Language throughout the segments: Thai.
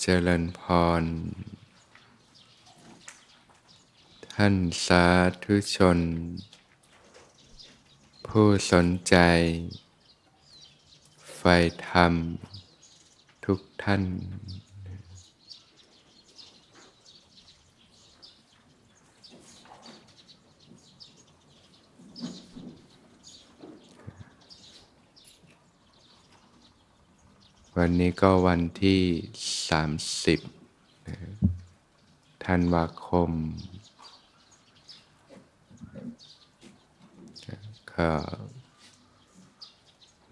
เจริญพร ท่านสาธุชน ผู้สนใจ ไฟธรรม ทุกท่าน วันนี้ก็วันที่ 30ธันวาคม ก็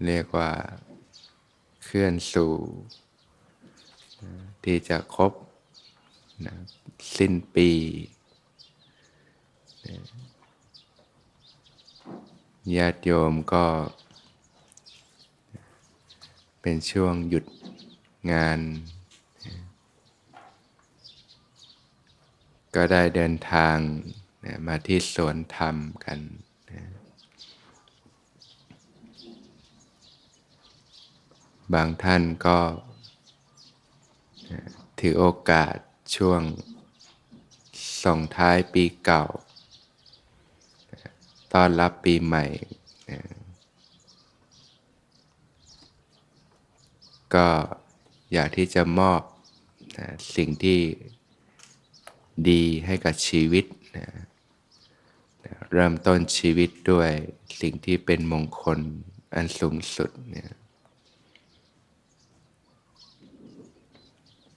เรียกว่าเคลื่อนสู่ ที่จะครบนะสิ้นปี ญาติโยมก็ เป็นช่วงหยุดงาน ก็ได้เดินทางมาที่สวนธรรมกันนะบางท่านก็ถือโอกาสช่วงส่งท้ายปีเก่า ต้อนรับปีใหม่นะ ก็อยากที่จะมอบนะสิ่งที่ดีให้กับชีวิตนะนะเริ่มต้นชีวิตด้วยสิ่งที่เป็นมงคลอันสูงสุดเนี่ย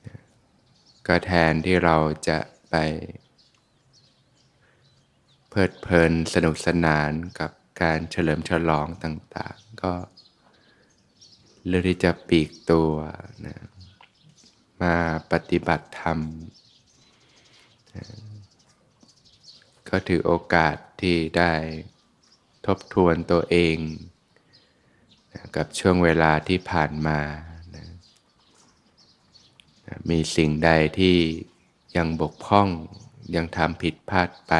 นะก็แทนที่เราจะไป เพลิดเพลินสนุกสนานกับการเฉลิมฉลองต่าง ๆ ก็ เลือที่จะปีกตัวนะมาปฏิบัติธรรมนะก็ถือโอกาสที่ได้ทบทวนตัวเองนะกับช่วงเวลาที่ผ่านมานะนะมีสิ่งใดที่ยังบกพร่องยังทำผิดพลาดไป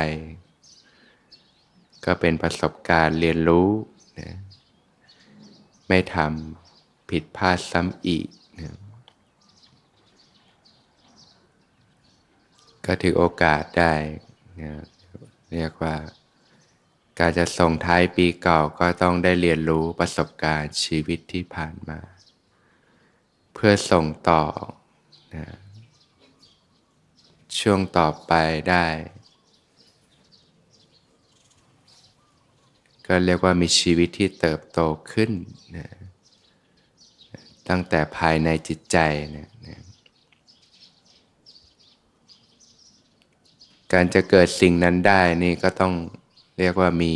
ก็เป็นประสบการณ์เรียนรู้นะไม่ทำ ผิดพลาดซ้ำอีกนะก็ถือโอกาสได้นะเรียกว่า การจะส่งท้ายปีเก่าก็ต้องได้เรียนรู้ประสบการณ์ชีวิตที่ผ่านมา เพื่อส่งต่อนะช่วงต่อไปได้ ก็เรียกว่ามีชีวิตที่เติบโตขึ้นนะ ตั้งแต่ภายในจิตใจนะนะการจะเกิดสิ่งนั้นได้นี่ก็ต้องเรียกว่ามี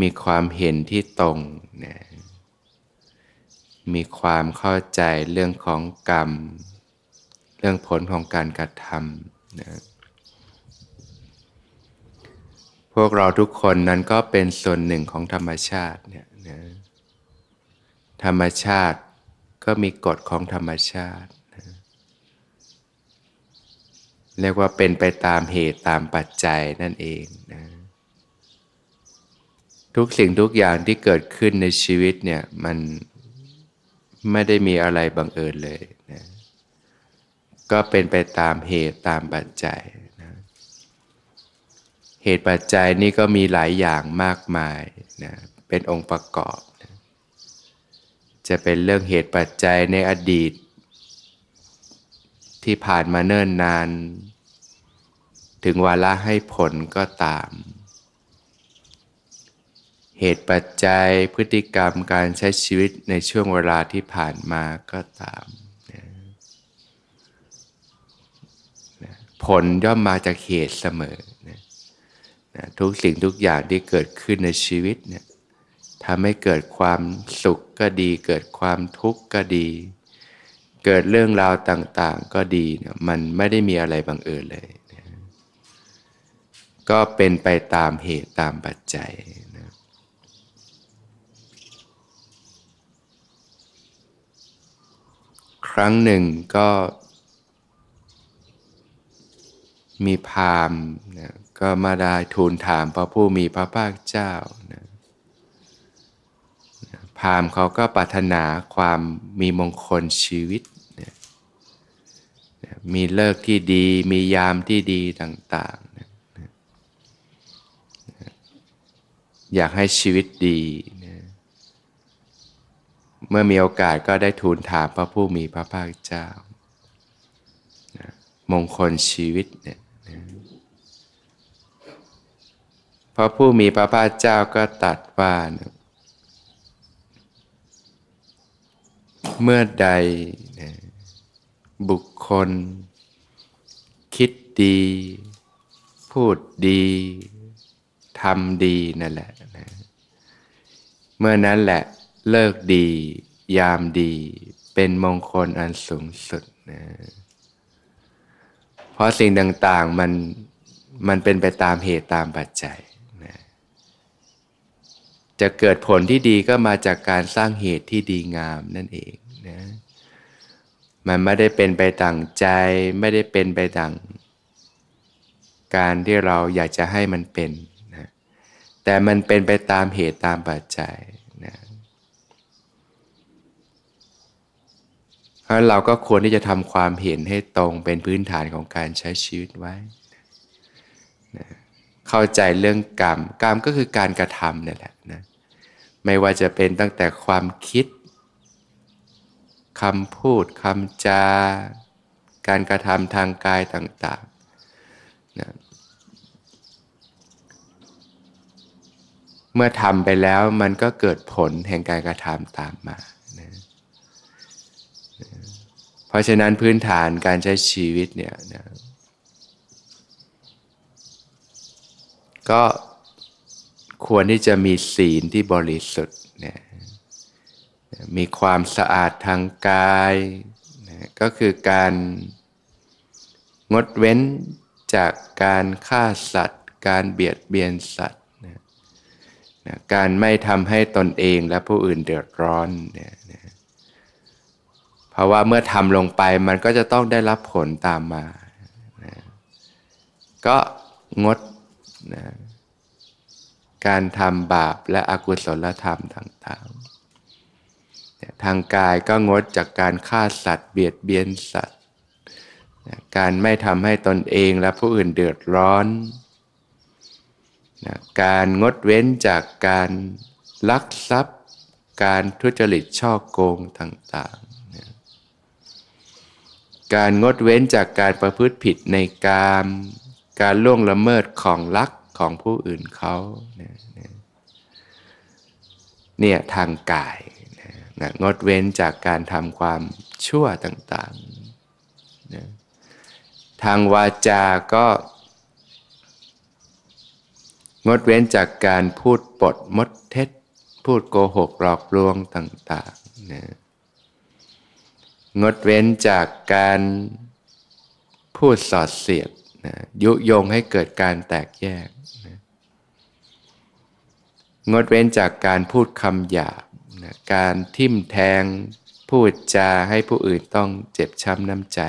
มีความเห็นที่ตรงนะมีความเข้าใจเรื่องของกรรม เรื่องผลของการกระทำนะพวกเราทุกคนนั้นก็เป็นส่วนหนึ่งของธรรมชาติเนี่ย ธรรมชาติก็มีกฎของธรรมชาติ เรียกว่าเป็นไปตามเหตุตามปัจจัยนั่นเองนะทุกสิ่งทุกอย่างที่เกิดขึ้นในชีวิตเนี่ยมันไม่ได้มีอะไรบังเอิญเลยนะก็เป็นไปตามเหตุตามปัจจัยนะเหตุปัจจัยนี่ก็มีหลายอย่างมากมายนะเป็นองค์ประกอบ จะเป็นเรื่องเหตุปัจจัยในอดีต ที่ผ่านมาเนิ่นนาน ถึงวาระให้ผลก็ตาม เหตุปัจจัยพฤติกรรมการใช้ชีวิตในช่วงเวลาที่ผ่านมาก็ตาม ผลย่อมมาจากเหตุเสมอ ทุกสิ่งทุกอย่างที่เกิดขึ้นในชีวิตเนี่ย ทำให้เกิดความสุขก็ดี เกิดความทุกข์ก็ดี เกิดเรื่องราวต่างๆก็ดีเนี่ยมันไม่ได้มีอะไรบังเอิญเลยนะก็เป็นไปตามเหตุตามปัจจัยนะครั้งหนึ่งก็มีพามนะก็มาได้ทูลถามพระผู้มีพระภาคเจ้านะ ราหมณ์เขาก็ปรารถนาความมีมงคลชีวิต มีเลิกที่ดี มียามที่ดีต่างๆ อยากให้ชีวิตดี เมื่อมีโอกาสก็ได้ทูลถามพระผู้มีพระภาคเจ้า มงคลชีวิตเนี่ยพระผู้มีพระภาคเจ้าก็ตัดว่านะ เมื่อใดนะบุคคล คิดดี พูดดีทำดีนั่นแหละนะเมื่อนั้นแหละเลิกดี ยามดี เป็นมงคลอันสูงสุดนะเพราะสิ่งต่าง ๆ มันมันเป็นไปตามเหตุตามปัจจัย จะเกิดผลที่ดีก็มาจากการสร้างเหตุที่ดีงามนั่นเองนะมันไม่ได้เป็นไปต่างใจ ไม่ได้เป็นไปต่างการที่เราอยากจะให้มันเป็นนะแต่มันเป็นไปตามเหตุตามปัจจัยนะเพราะเราก็ควรที่จะทำความเห็นให้ตรงเป็นพื้นฐานของการใช้ชีวิตไว้ เข้าใจเรื่องกรรม กรรมก็คือการกระทำนี่แหละนะไม่ว่าจะเป็นตั้งแต่ความคิดคำพูดคำจา การกระทำทางกายต่างๆนะเมื่อทำไปแล้วมันก็เกิดผลแห่งการกระทำตามมานะเพราะฉะนั้นพื้นฐานการใช้ชีวิตเนี่ยนะ ก็ควรที่จะมีศีลที่บริสุทธิ์นะมีความสะอาดทางกายนะก็คือการงดเว้นจากการฆ่าสัตว์ การเบียดเบียนสัตว์นะนะการไม่ทำให้ตนเองและผู้อื่นเดือดร้อนนะนะเพราะว่าเมื่อทำลงไปมันก็จะต้องได้รับผลตามมานะก็งด นะการทำบาปและอกุศลธรรมต่างๆ ทางกายก็งดจากการฆ่าสัตว์ เบียดเบียนสัตว์ การไม่ทำให้ตนเองและผู้อื่นเดือดร้อน การงดเว้นจากการลักทรัพย์ การทุจริตช่อโกงต่างๆ การงดเว้นจากการประพฤติผิดในกาม การล่วงละเมิดของลักของผู้อื่นเขาเนี่ยทางกายนะงดเว้นจากการทำความชั่วต่างๆนะทางวาจาก็ งดเว้นจากการพูดปดมดเท็จ พูดโกหกหลอกลวงต่างๆนะงดเว้นจากการพูดสอดเสียด นะยุยงให้เกิดการแตกแยกงดเว้นจากการพูดคำหยาบนะการทิมแทงพูดจาให้ผู้อื่นต้องเจ็บช้ำน้ำใจ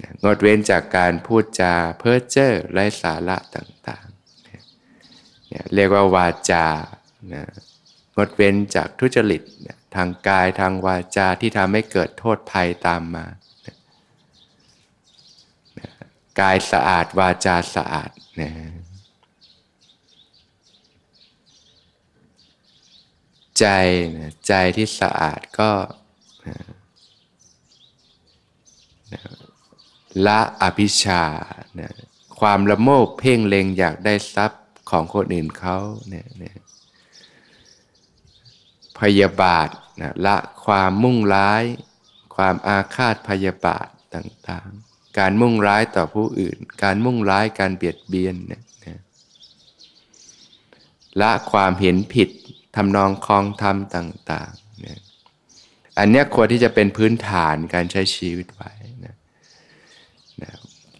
นะงดเว้นจากการพูดจาเพ้อเจ้อไร้สาระต่างๆนะเรียกว่าวาจานะงดเว้นจากทุจริตนะทางกายทางวาจาที่ทำให้เกิดโทษภัยตามมา กายสะอาดวาจาสะอาดนะใจนะใจที่สะอาดก็นะนะละอภิชานะความละโมบเพ่งเล็งอยากได้ทรัพย์ของคนอื่นเขาเนี่ยนะพยาบาทนะละความมุ่งร้าย ความอาฆาตพยาบาทต่าง ๆ การมุ่งร้ายต่อผู้อื่น การมุ่งร้ายการเบียดเบียนเนี่ยนะละความเห็นผิดทำนองคลองธรรมต่างๆนี่ยอันนี้ควรที่จะเป็นพื้นฐานการใช้ชีวิตไว้นะนะ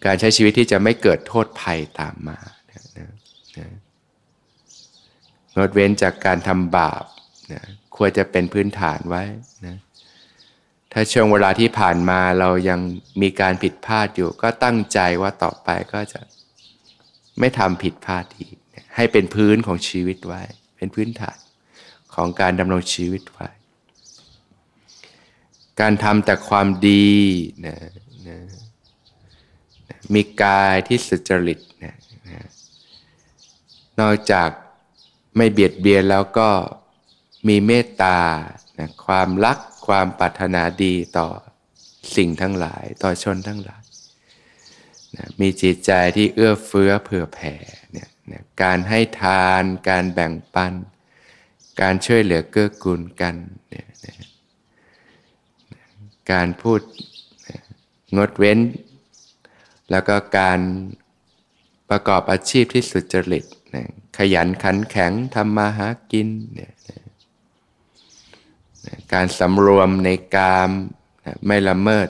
การใช้ชีวิตที่จะไม่เกิดโทษภัยตามมานะนะนะงดเว้นจากการทำบาปนะควรจะเป็นพื้นฐานไว้นะ ถ้าช่วงเวลาที่ผ่านมาเรายังมีการผิดพลาดอยู่ ก็ตั้งใจว่าต่อไปก็จะไม่ทำผิดพลาดอีก ให้เป็นพื้นของชีวิตไว้ เป็นพื้นฐานของการดำรงชีวิตไว้ การทำแต่ความดีนะนะมีกายที่สุจริตนะนะนอกจากไม่เบียดเบียนแล้วก็มีเมตตานะความรัก ความปรารถนาดีต่อสิ่งทั้งหลายต่อชนทั้งหลายนะมีจิตใจที่เอื้อเฟื้อเผื่อแผ่เนี่ยนะการให้ทาน การแบ่งปัน การช่วยเหลือเกื้อกูลกันเนี่ยนะการพูดงดเว้น แล้วก็การประกอบอาชีพที่สุจริตนะขยันขันแข็งทำมาหากินเนี่ยนะ การสำรวมในกามไม่ละเมิด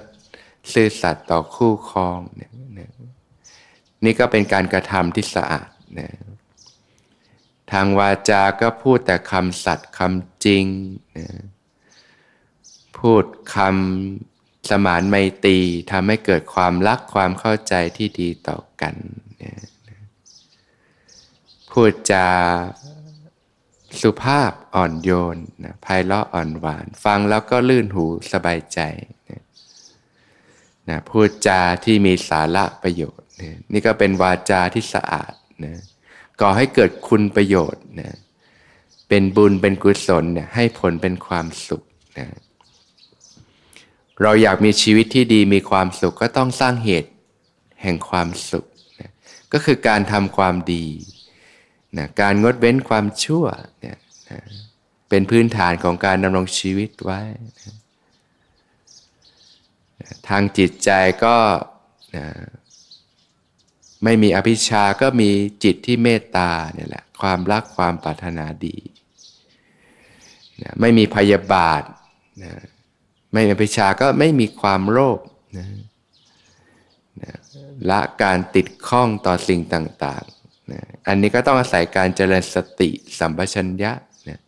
ซื่อสัตย์ต่อคู่ครองนี่ยนะนี่ก็เป็นการกระทำที่สะอาดนะทางวาจาก็พูดแต่คำสัตย์คำจริงนะพูดคำสมานไมตรีทำให้เกิดความรักความเข้าใจที่ดีต่อกันนะพูดจา สุภาพอ่อนโยนนะไพเราะอ่อนหวาน ฟังแล้วก็ลื่นหูสบายใจนะนะพูดจาที่มีสาระประโยชน์นะนี่ก็เป็นวาจาที่สะอาดนะก่อให้เกิดคุณประโยชน์นะเป็นบุญเป็นกุศลเนี่ยให้ผลเป็นความสุขนะเราอยากมีชีวิตที่ดีมีความสุขก็ต้องสร้างเหตุแห่งความสุขนะก็คือการทำความดี นะการงดเว้นความชั่วเนี่ยนะเป็นพื้นฐานของการดำรงชีวิตไว้นะทางจิตใจก็นะไม่มีอภิชาก็มีจิตที่เมตตาเนี่ยแหละความรักความปรารถนาดีนะไม่มีพยาบาทนะไม่มีอภิชาก็ไม่มีความโลภนะนะละการติดข้องต่อสิ่งต่าง ๆ นะอันนี้ก็ต้องอาศัยการเจริญสติสัมปชัญญะนะ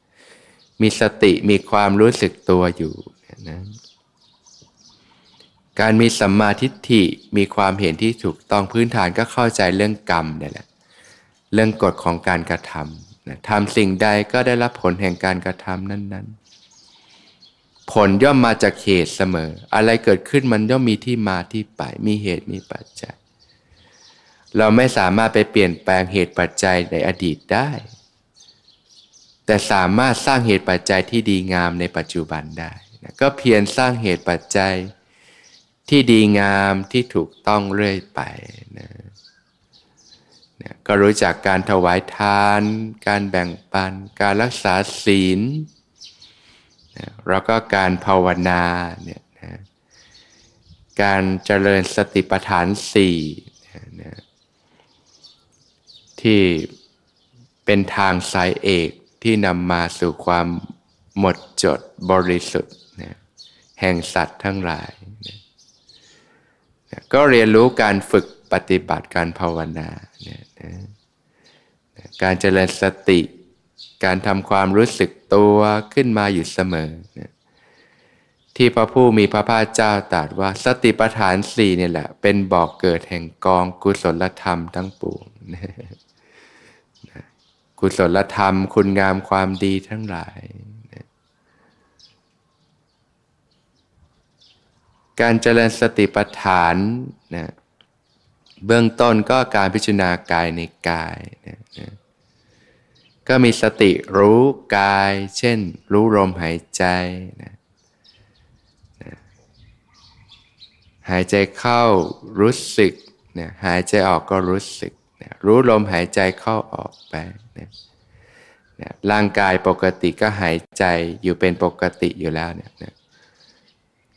มีสติมีความรู้สึกตัวอยู่นะการมีสัมมาทิฏฐิมีความเห็นที่ถูกต้องพื้นฐานก็เข้าใจเรื่องกรรมนี่แหละเรื่องกฎของการกระทำนะทำสิ่งใดก็ได้รับผลแห่งการกระทำนั้นๆผลย่อมมาจากเหตุเสมอ อะไรเกิดขึ้นมันย่อมมีที่มาที่ไป มีเหตุมีปัจจัย เราไม่สามารถไปเปลี่ยนแปลงเหตุปัจจัยในอดีตได้ แต่สามารถสร้างเหตุปัจจัยที่ดีงามในปัจจุบันได้นะก็เพียรสร้างเหตุปัจจัยที่ดีงามที่ถูกต้องเรื่อยไปนะนะก็รู้จักการถวายทาน การแบ่งปัน การรักษาศีลนะแล้วก็การภาวนาเนี่ยนะการเจริญสติปัฏฐานสี่ ที่เป็นทางสายเอกที่นำมาสู่ความหมดจดบริสุทธิ์นะแห่งสัตว์ทั้งหลายนะก็เรียนรู้การฝึกปฏิบัติการภาวนานี่ยนะการเจริญสติ การทำความรู้สึกตัวขึ้นมาอยู่เสมอนะที่พระผู้มีพระภาคเจ้าตรัสว่าสติปัฏฐานสี่นี่แหละ เป็นบอกเกิดแห่งกองกุศลธรรมทั้งปวงนะ กุศลธรรม คุณงามความดีทั้งหลาย การเจริญสติปัฏฐานนะเบื้องต้นก็การพิจารณากายในกายนะนะก็มีสติรู้กาย เช่น รู้ลมหายใจนะนะหายใจเข้ารู้สึกนะหายใจออกก็รู้สึก นะรู้ลมหายใจเข้าออกไปนะนะร่างกายปกติก็หายใจอยู่เป็นปกติอยู่แล้วเนี่ยนะ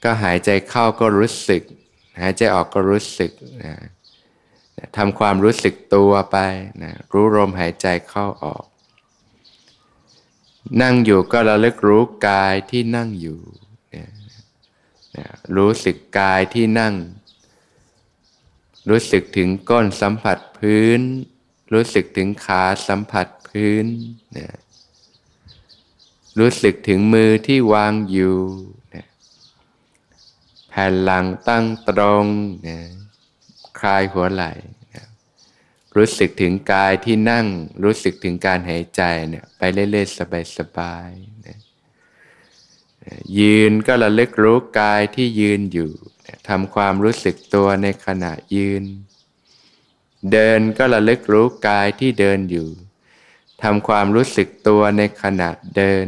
ก็หายใจเข้าก็รู้สึก หายใจออกก็รู้สึกนะทำความรู้สึกตัวไปนะรู้ลมหายใจเข้าออก นั่งอยู่ก็ระลึกรู้กายที่นั่งอยู่นะนะรู้สึกกายที่นั่ง รู้สึกถึงก้นสัมผัสพื้น รู้สึกถึงขาสัมผัสพื้นนะรู้สึกถึงมือที่วางอยู่แผ่นหลังตั้งตรงนะคลายหัวไหล่นะรู้สึกถึงกายที่นั่ง รู้สึกถึงการหายใจเนี่ยไปเรื่อยๆสบายๆนะ ยืนก็ระลึกรู้กายที่ยืนอยู่ทำความรู้สึกตัวในขณะยืน เดินก็ระลึกรู้กายที่เดินอยู่ทำความรู้สึกตัวในขณะเดิน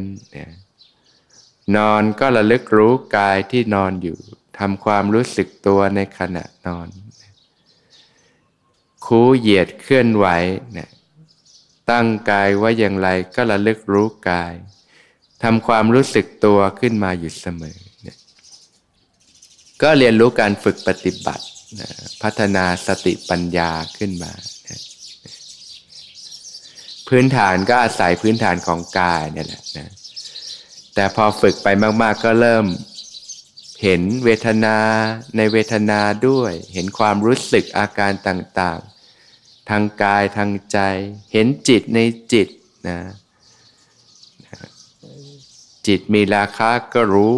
นอนก็ระลึกรู้กายที่นอนอยู่ทำความรู้สึกตัวในขณะนอน คูเหยียดเคลื่อนไหวตั้งกายว่าอย่างไรก็ระลึกรู้กาย ทำความรู้สึกตัวขึ้นมาอยู่เสมอเนี่ยก็เรียนรู้การฝึกปฏิบัติพัฒนาสติปัญญาขึ้นมา พื้นฐานก็อาศัยพื้นฐานของกายเนี่ยแหละนะแต่พอฝึกไปมาก ๆ ก็เริ่มเห็นเวทนาในเวทนาด้วย เห็นความรู้สึกอาการต่าง ๆ ทางกายทางใจ เห็นจิตในจิตนะ จิตมีราคะก็รู้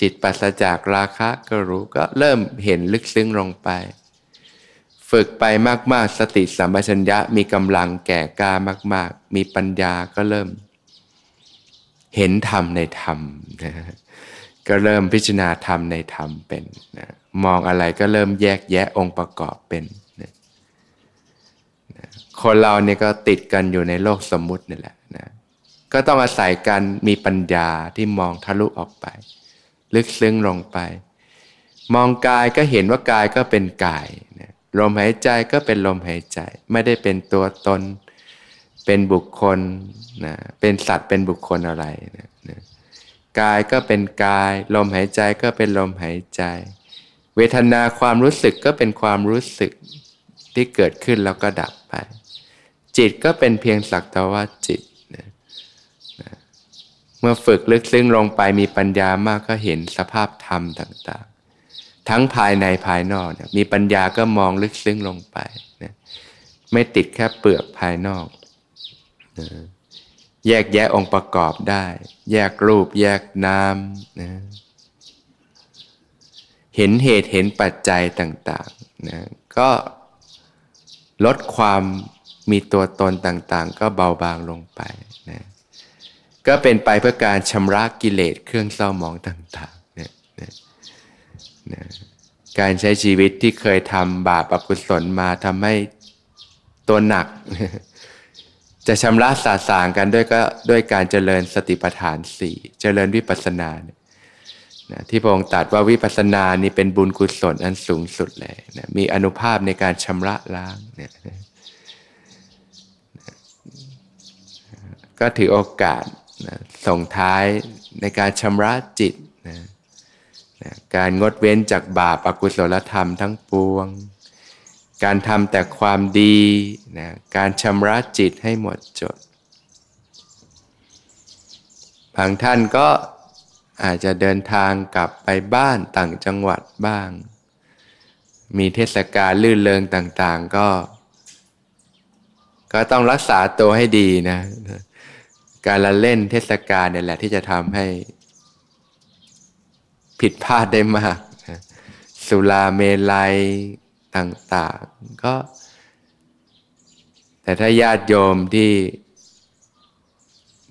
จิตปัสจากราคะก็รู้ก็เริ่มเห็นลึกซึ้งลงไป ฝึกไปมาก ๆ สติสัมปชัญญะมีกำลังแก่กล้ามาก ๆ มีปัญญาก็เริ่ม เห็นธรรมในธรรมนะก็เริ่มพิจารณาธรรมในธรรมเป็นนะมองอะไรก็เริ่มแยกแยะองค์ประกอบเป็นนะคนเราเนี่ยก็ติดกันอยู่ในโลกสมมุตินี่แหละนะ ก็ต้องอาศัยการมีปัญญาที่มองทะลุออกไป ลึกซึ้งลงไป มองกายก็เห็นว่ากายก็เป็นกายนะลมหายใจก็เป็นลมหายใจ ไม่ได้เป็นตัวตน เป็นบุคคลนะเป็นสัตว์เป็นบุคคลอะไรนะนะกายก็เป็นกาย ลมหายใจก็เป็นลมหายใจ เวทนาความรู้สึกก็เป็นความรู้สึกที่เกิดขึ้นแล้วก็ดับไป จิตก็เป็นเพียงสักแต่ว่าจิต เมื่อฝึกลึกซึ้งลงไปมีปัญญามากก็เห็นสภาพธรรมต่างๆ ทั้งภายในภายนอกนะมีปัญญาก็มองลึกซึ้งลงไปนะไม่ติดแค่เปลือกภายนอกนะแยกแยะองค์ประกอบได้ แยกรูป แยกนามนะเห็นเหตุเห็นปัจจัยต่างๆนะก็ลดความมีตัวตนต่างๆ ก็เบาบางลงไปนะ ก็เป็นไปเพื่อการชำระกิเลสเครื่องเศร้าหมองต่างๆนะนะนะการใช้ชีวิตที่เคยทำบาปอกุศลมาทำให้ตัวหนัก จะชำระสาสางกันด้วยก็ด้วยการเจริญสติปัฏฐานสี่เจริญวิปัสสนาเนี่ยนะที่พระองค์ตรัสว่าวิปัสสนานี่เป็นบุญกุศลอันสูงสุดเลยนะมีอนุภาพในการชำระล้างเนี่ยนะก็ถือโอกาส นะส่งท้ายในการชำระจิตนะนะการงดเว้นจากบาปอกุศลธรรมทั้งปวง การทำแต่ความดีนะการชำระจิตให้หมดจด บางท่านก็อาจจะเดินทางกลับไปบ้านต่างจังหวัดบ้าง มีเทศกาลลื่นเริงต่างๆก็ ก็ต้องรักษาตัวให้ดีนะ การละเล่นเทศกาลเนี่ยแหละที่จะทำให้ผิดพลาดได้มาก สุราเมลัยต่างๆ ก็ แต่ถ้าญาติโยมที่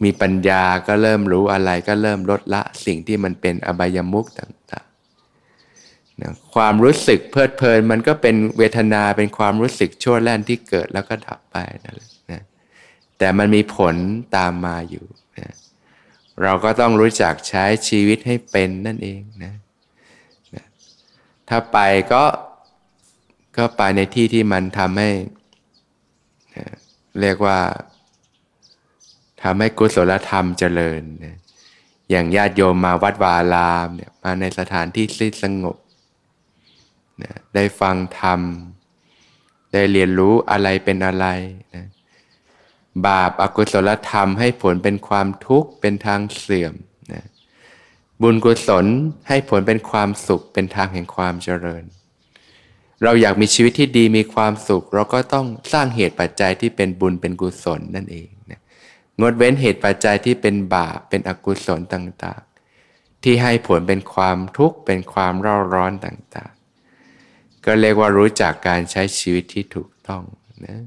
มีปัญญาก็เริ่มรู้อะไรก็เริ่มลดละสิ่งที่มันเป็นอบายมุกต่างๆนะความรู้สึกเพลิดเพลินมันก็เป็นเวทนาเป็นความรู้สึกชั่วแล่นที่เกิดแล้วก็ดับไปนั่นแหละนะ แต่มันมีผลตามมาอยู่นะเราก็ต้องรู้จักใช้ชีวิตให้เป็นนั่นเองนะนะถ้าไปก็ก็ไปในที่ที่มันทำให้เรียกว่าทำให้กุศลธรรมเจริญนะอย่างญาติโยมมาวัดวาลามเนี่ยมาในสถานที่ที่สงบนะได้ฟังธรรม ได้เรียนรู้อะไรเป็นอะไรนะ บาปอากุศลธรรมให้ผลเป็นความทุกข์เป็นทางเสื่อมนะบุญกุศลให้ผลเป็นความสุขเป็นทางแห่งความเจริญ เราอยากมีชีวิตที่ดีมีความสุข เราก็ต้องสร้างเหตุปัจจัยที่เป็นบุญเป็นกุศลนั่นเองนะงดเว้นเหตุปัจจัยที่เป็นบาปเป็นอกุศลต่างๆ ที่ให้ผลเป็นความทุกข์เป็นความเร่าร้อนต่างๆ ก็เรียกว่ารู้จักการใช้ชีวิตที่ถูกต้องนะ